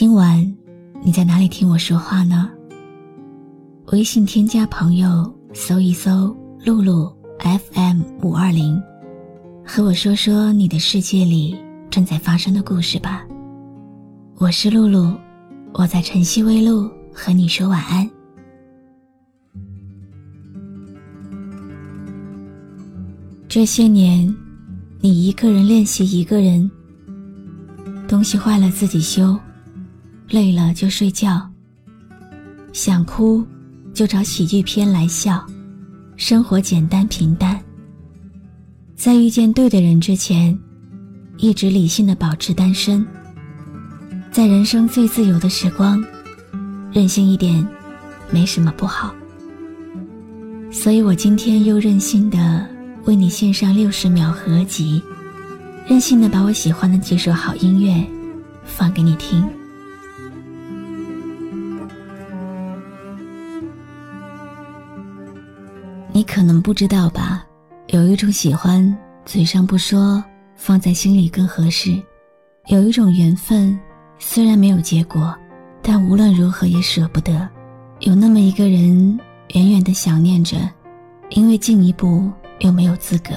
今晚你在哪里听我说话呢？微信添加朋友，搜一搜“露露 FM 五二零”，和我说说你的世界里正在发生的故事吧。我是露露，我在晨曦微露和你说晚安。这些年，你一个人练习一个人，东西坏了自己修。累了就睡觉，想哭就找喜剧片来笑，生活简单平淡。在遇见对的人之前，一直理性的保持单身。在人生最自由的时光，任性一点，没什么不好。所以我今天又任性的为你献上六十秒合集，任性的把我喜欢的几首好音乐放给你听。你可能不知道吧，有一种喜欢，嘴上不说，放在心里更合适；有一种缘分，虽然没有结果，但无论如何也舍不得。有那么一个人，远远的想念着，因为进一步又没有资格；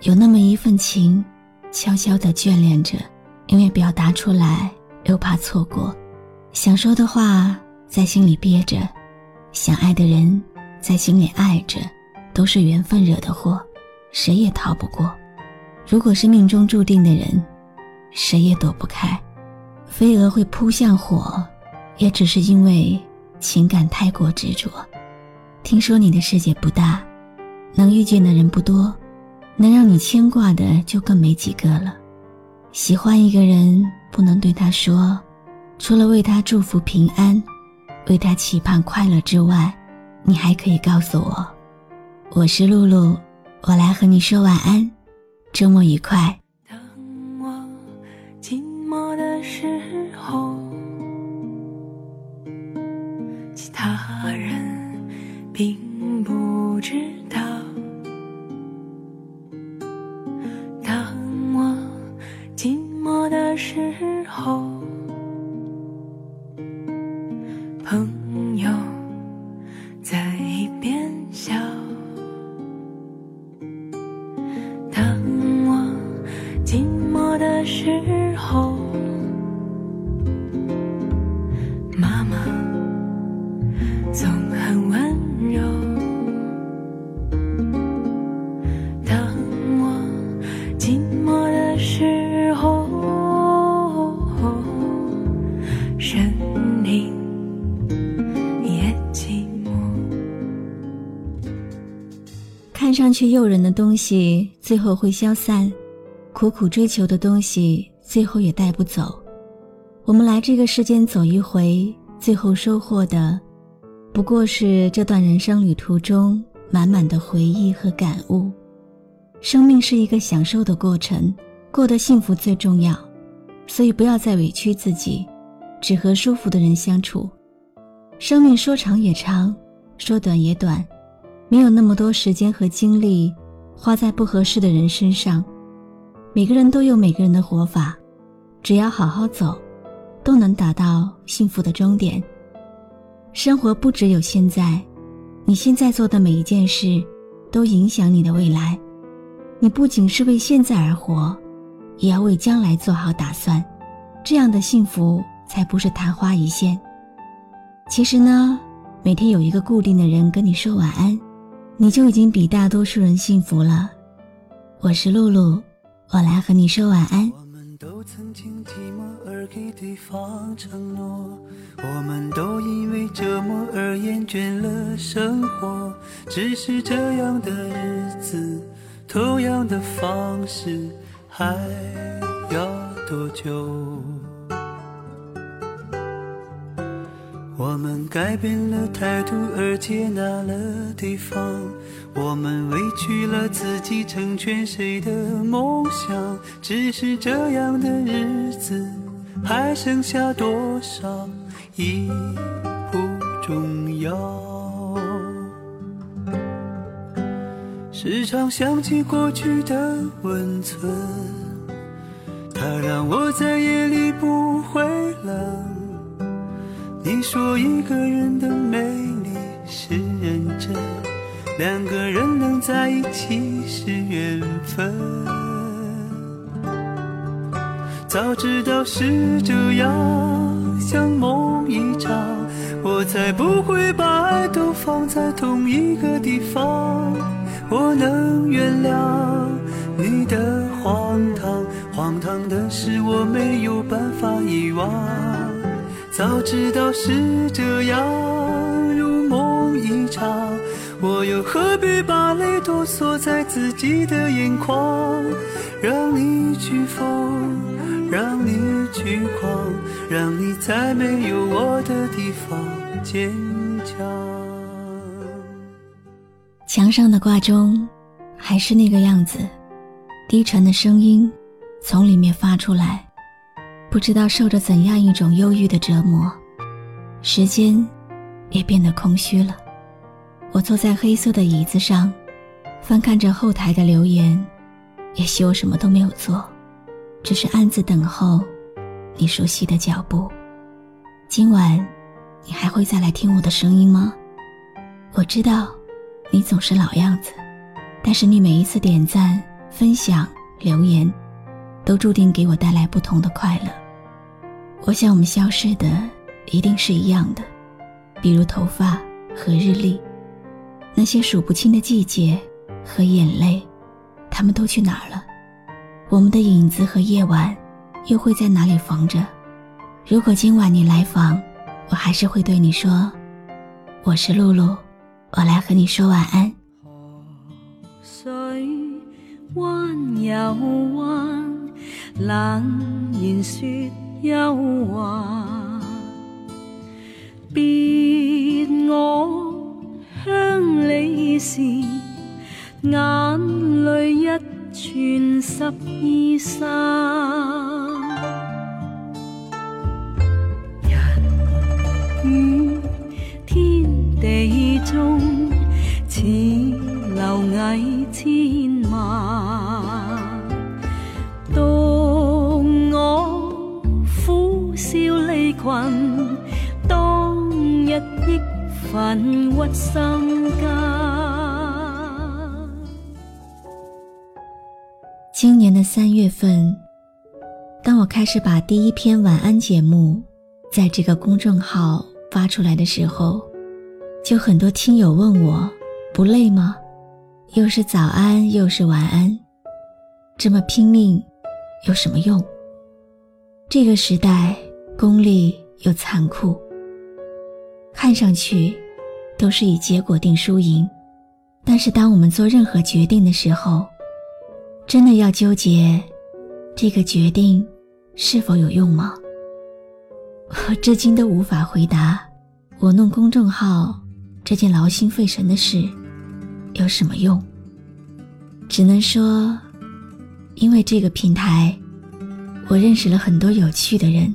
有那么一份情，悄悄的眷恋着，因为表达出来又怕错过。想说的话在心里憋着，想爱的人在心里爱着。都是缘分惹的祸，谁也逃不过。如果是命中注定的人，谁也躲不开。飞蛾会扑向火，也只是因为情感太过执着。听说你的世界不大，能遇见的人不多，能让你牵挂的就更没几个了。喜欢一个人，不能对他说，除了为他祝福平安，为他期盼快乐之外，你还可以告诉我。我是露露，我来和你说晚安，周末愉快。当我寂寞的时候，其他人并不知道。当我寂寞的时候，朋友上去诱人的东西，最后会消散。苦苦追求的东西，最后也带不走。我们来这个世间走一回，最后收获的，不过是这段人生旅途中满满的回忆和感悟。生命是一个享受的过程，过得幸福最重要。所以不要再委屈自己，只和舒服的人相处。生命说长也长，说短也短，没有那么多时间和精力花在不合适的人身上。每个人都有每个人的活法，只要好好走，都能达到幸福的终点。生活不只有现在，你现在做的每一件事，都影响你的未来。你不仅是为现在而活，也要为将来做好打算。这样的幸福才不是昙花一现。其实呢，每天有一个固定的人跟你说晚安，你就已经比大多数人幸福了。我是露露。我来和你说晚安我们都曾经寂寞而给对方承诺我们都因为折磨而厌倦了生活只是这样的日子同样的方式还要多久我们改变了态度而接纳了对方，我们委屈了自己成全谁的梦想？只是这样的日子还剩下多少已不重要。时常想起过去的温存，它让我在夜里不会冷。你说一个人的美丽是认真，两个人能在一起是缘分。早知道是这样，像梦一场，我才不会把爱都放在同一个地方。我能原谅你的荒唐，荒唐的是我没有办法遗忘。早知道是这样，如梦一场，我又何必把泪都锁在自己的眼眶？让你去疯，让你去狂，让你在没有我的地方坚强。墙上的挂钟还是那个样子，低沉的声音从里面发出来。不知道受着怎样一种忧郁的折磨，时间也变得空虚了。我坐在黑色的椅子上，翻看着后台的留言，也许我什么都没有做，只是暗自等候你熟悉的脚步。今晚，你还会再来听我的声音吗？我知道，你总是老样子，但是你每一次点赞、分享、留言。都注定给我带来不同的快乐。我想我们消失的一定是一样的，比如头发和日历，那些数不清的季节和眼泪，他们都去哪儿了？我们的影子和夜晚，又会在哪里缝着？如果今晚你来访，我还是会对你说：“我是露露，我来和你说晚安。”冷言说忧患，别我乡里时，眼泪一串十二三。人与天地中，似蝼蚁千当日忆焚屈心间。今年的三月份，当我开始把第一篇晚安节目在这个公众号发出来的时候，就很多听友问我不累吗？又是早安又是晚安，这么拼命有什么用？这个时代。功利又残酷，看上去都是以结果定输赢，但是当我们做任何决定的时候，真的要纠结这个决定是否有用吗？我至今都无法回答。我弄公众号这件劳心费神的事有什么用？只能说，因为这个平台，我认识了很多有趣的人。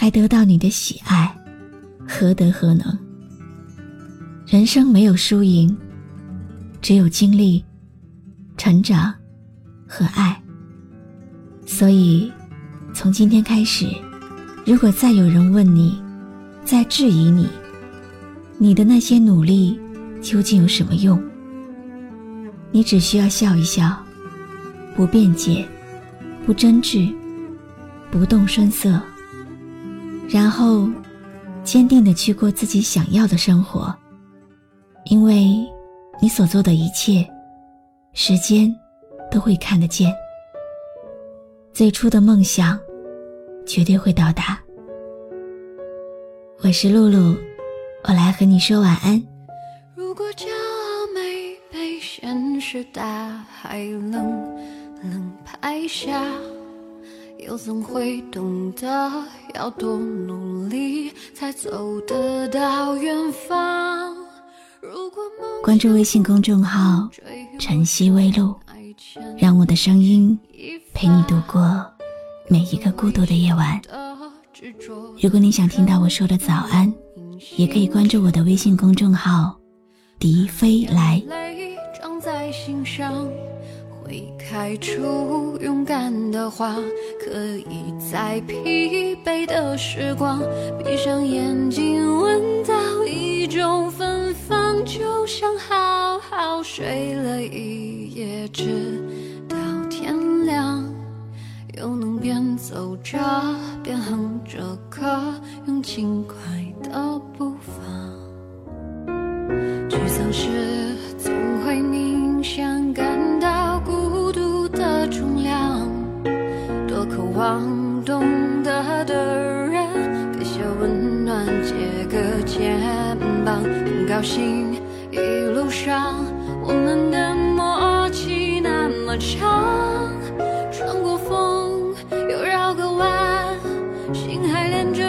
还得到你的喜爱，何德何能？人生没有输赢，只有经历、成长和爱。所以，从今天开始，如果再有人问你，在质疑你，你的那些努力究竟有什么用？你只需要笑一笑，不辩解，不争执，不动声色。然后，坚定的去过自己想要的生活，因为你所做的一切，时间都会看得见。最初的梦想，绝对会到达。我是露露，我来和你说晚安。如果骄傲没被现实大海冷冷拍下。又怎会懂得要多努力才走得到远方？关注微信公众号“晨曦微露”，让我的声音陪你度过每一个孤独的夜晚。如果你想听到我说的早安，也可以关注我的微信公众号“笛飞来”。你开出勇敢的花，可以在疲惫的时光，闭上眼睛闻到一种芬芳，就像好好睡了一夜，直到天亮，又能边走着边哼着歌，用轻快的步伐。沮丧时很高兴一路上我们的默契那么长，穿过风又绕个弯，心还连着，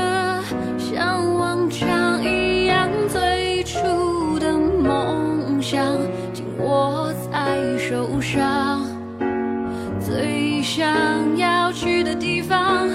像往常一样，最初的梦想紧握在手上。最想要去的地方。